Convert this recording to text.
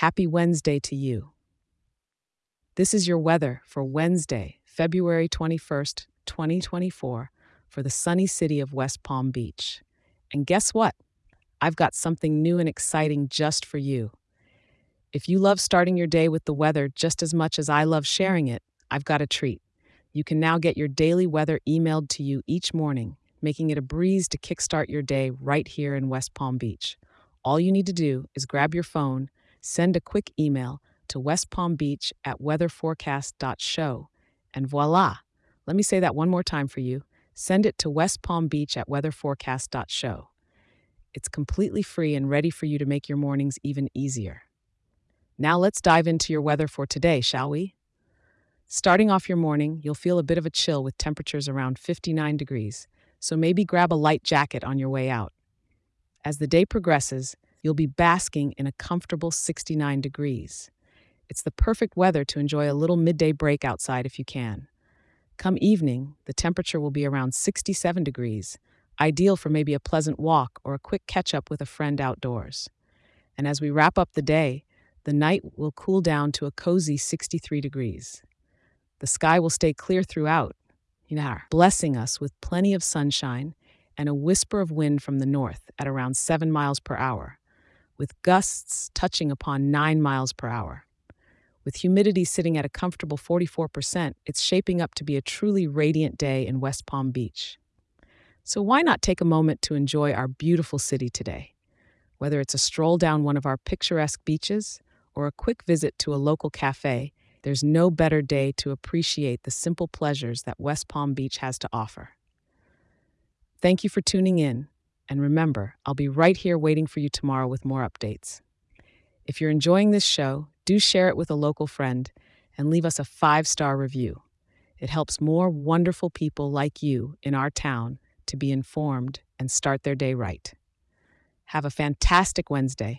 Happy Wednesday to you. This is your weather for Wednesday, February 21st, 2024, for the sunny city of West Palm Beach. And guess what? I've got something new and exciting just for you. If you love starting your day with the weather just as much as I love sharing it, I've got a treat. You can now get your daily weather emailed to you each morning, making it a breeze to kickstart your day right here in West Palm Beach. All you need to do is grab your phone, send a quick email to West Palm Beach at weatherforecast.show, and voila! Let me say that one more time for you. Send it to West Palm Beach at weatherforecast.show. It's completely free and ready for you to make your mornings even easier. Now let's dive into your weather for today, shall we? Starting off your morning, you'll feel a bit of a chill with temperatures around 59 degrees, so maybe grab a light jacket on your way out. As the day progresses, you'll be basking in a comfortable 69 degrees. It's the perfect weather to enjoy a little midday break outside if you can. Come evening, the temperature will be around 67 degrees, ideal for maybe a pleasant walk or a quick catch up with a friend outdoors. And as we wrap up the day, the night will cool down to a cozy 63 degrees. The sky will stay clear throughout, blessing us with plenty of sunshine and a whisper of wind from the north at around 7 miles per hour, with gusts touching upon 9 miles per hour. With humidity sitting at a comfortable 44%, it's shaping up to be a truly radiant day in West Palm Beach. So, why not take a moment to enjoy our beautiful city today? Whether it's a stroll down one of our picturesque beaches or a quick visit to a local cafe, there's no better day to appreciate the simple pleasures that West Palm Beach has to offer. Thank you for tuning in, and remember, I'll be right here waiting for you tomorrow with more updates. If you're enjoying this show, do share it with a local friend and leave us a five star review. It helps more wonderful people like you in our town to be informed and start their day right. Have a fantastic Wednesday.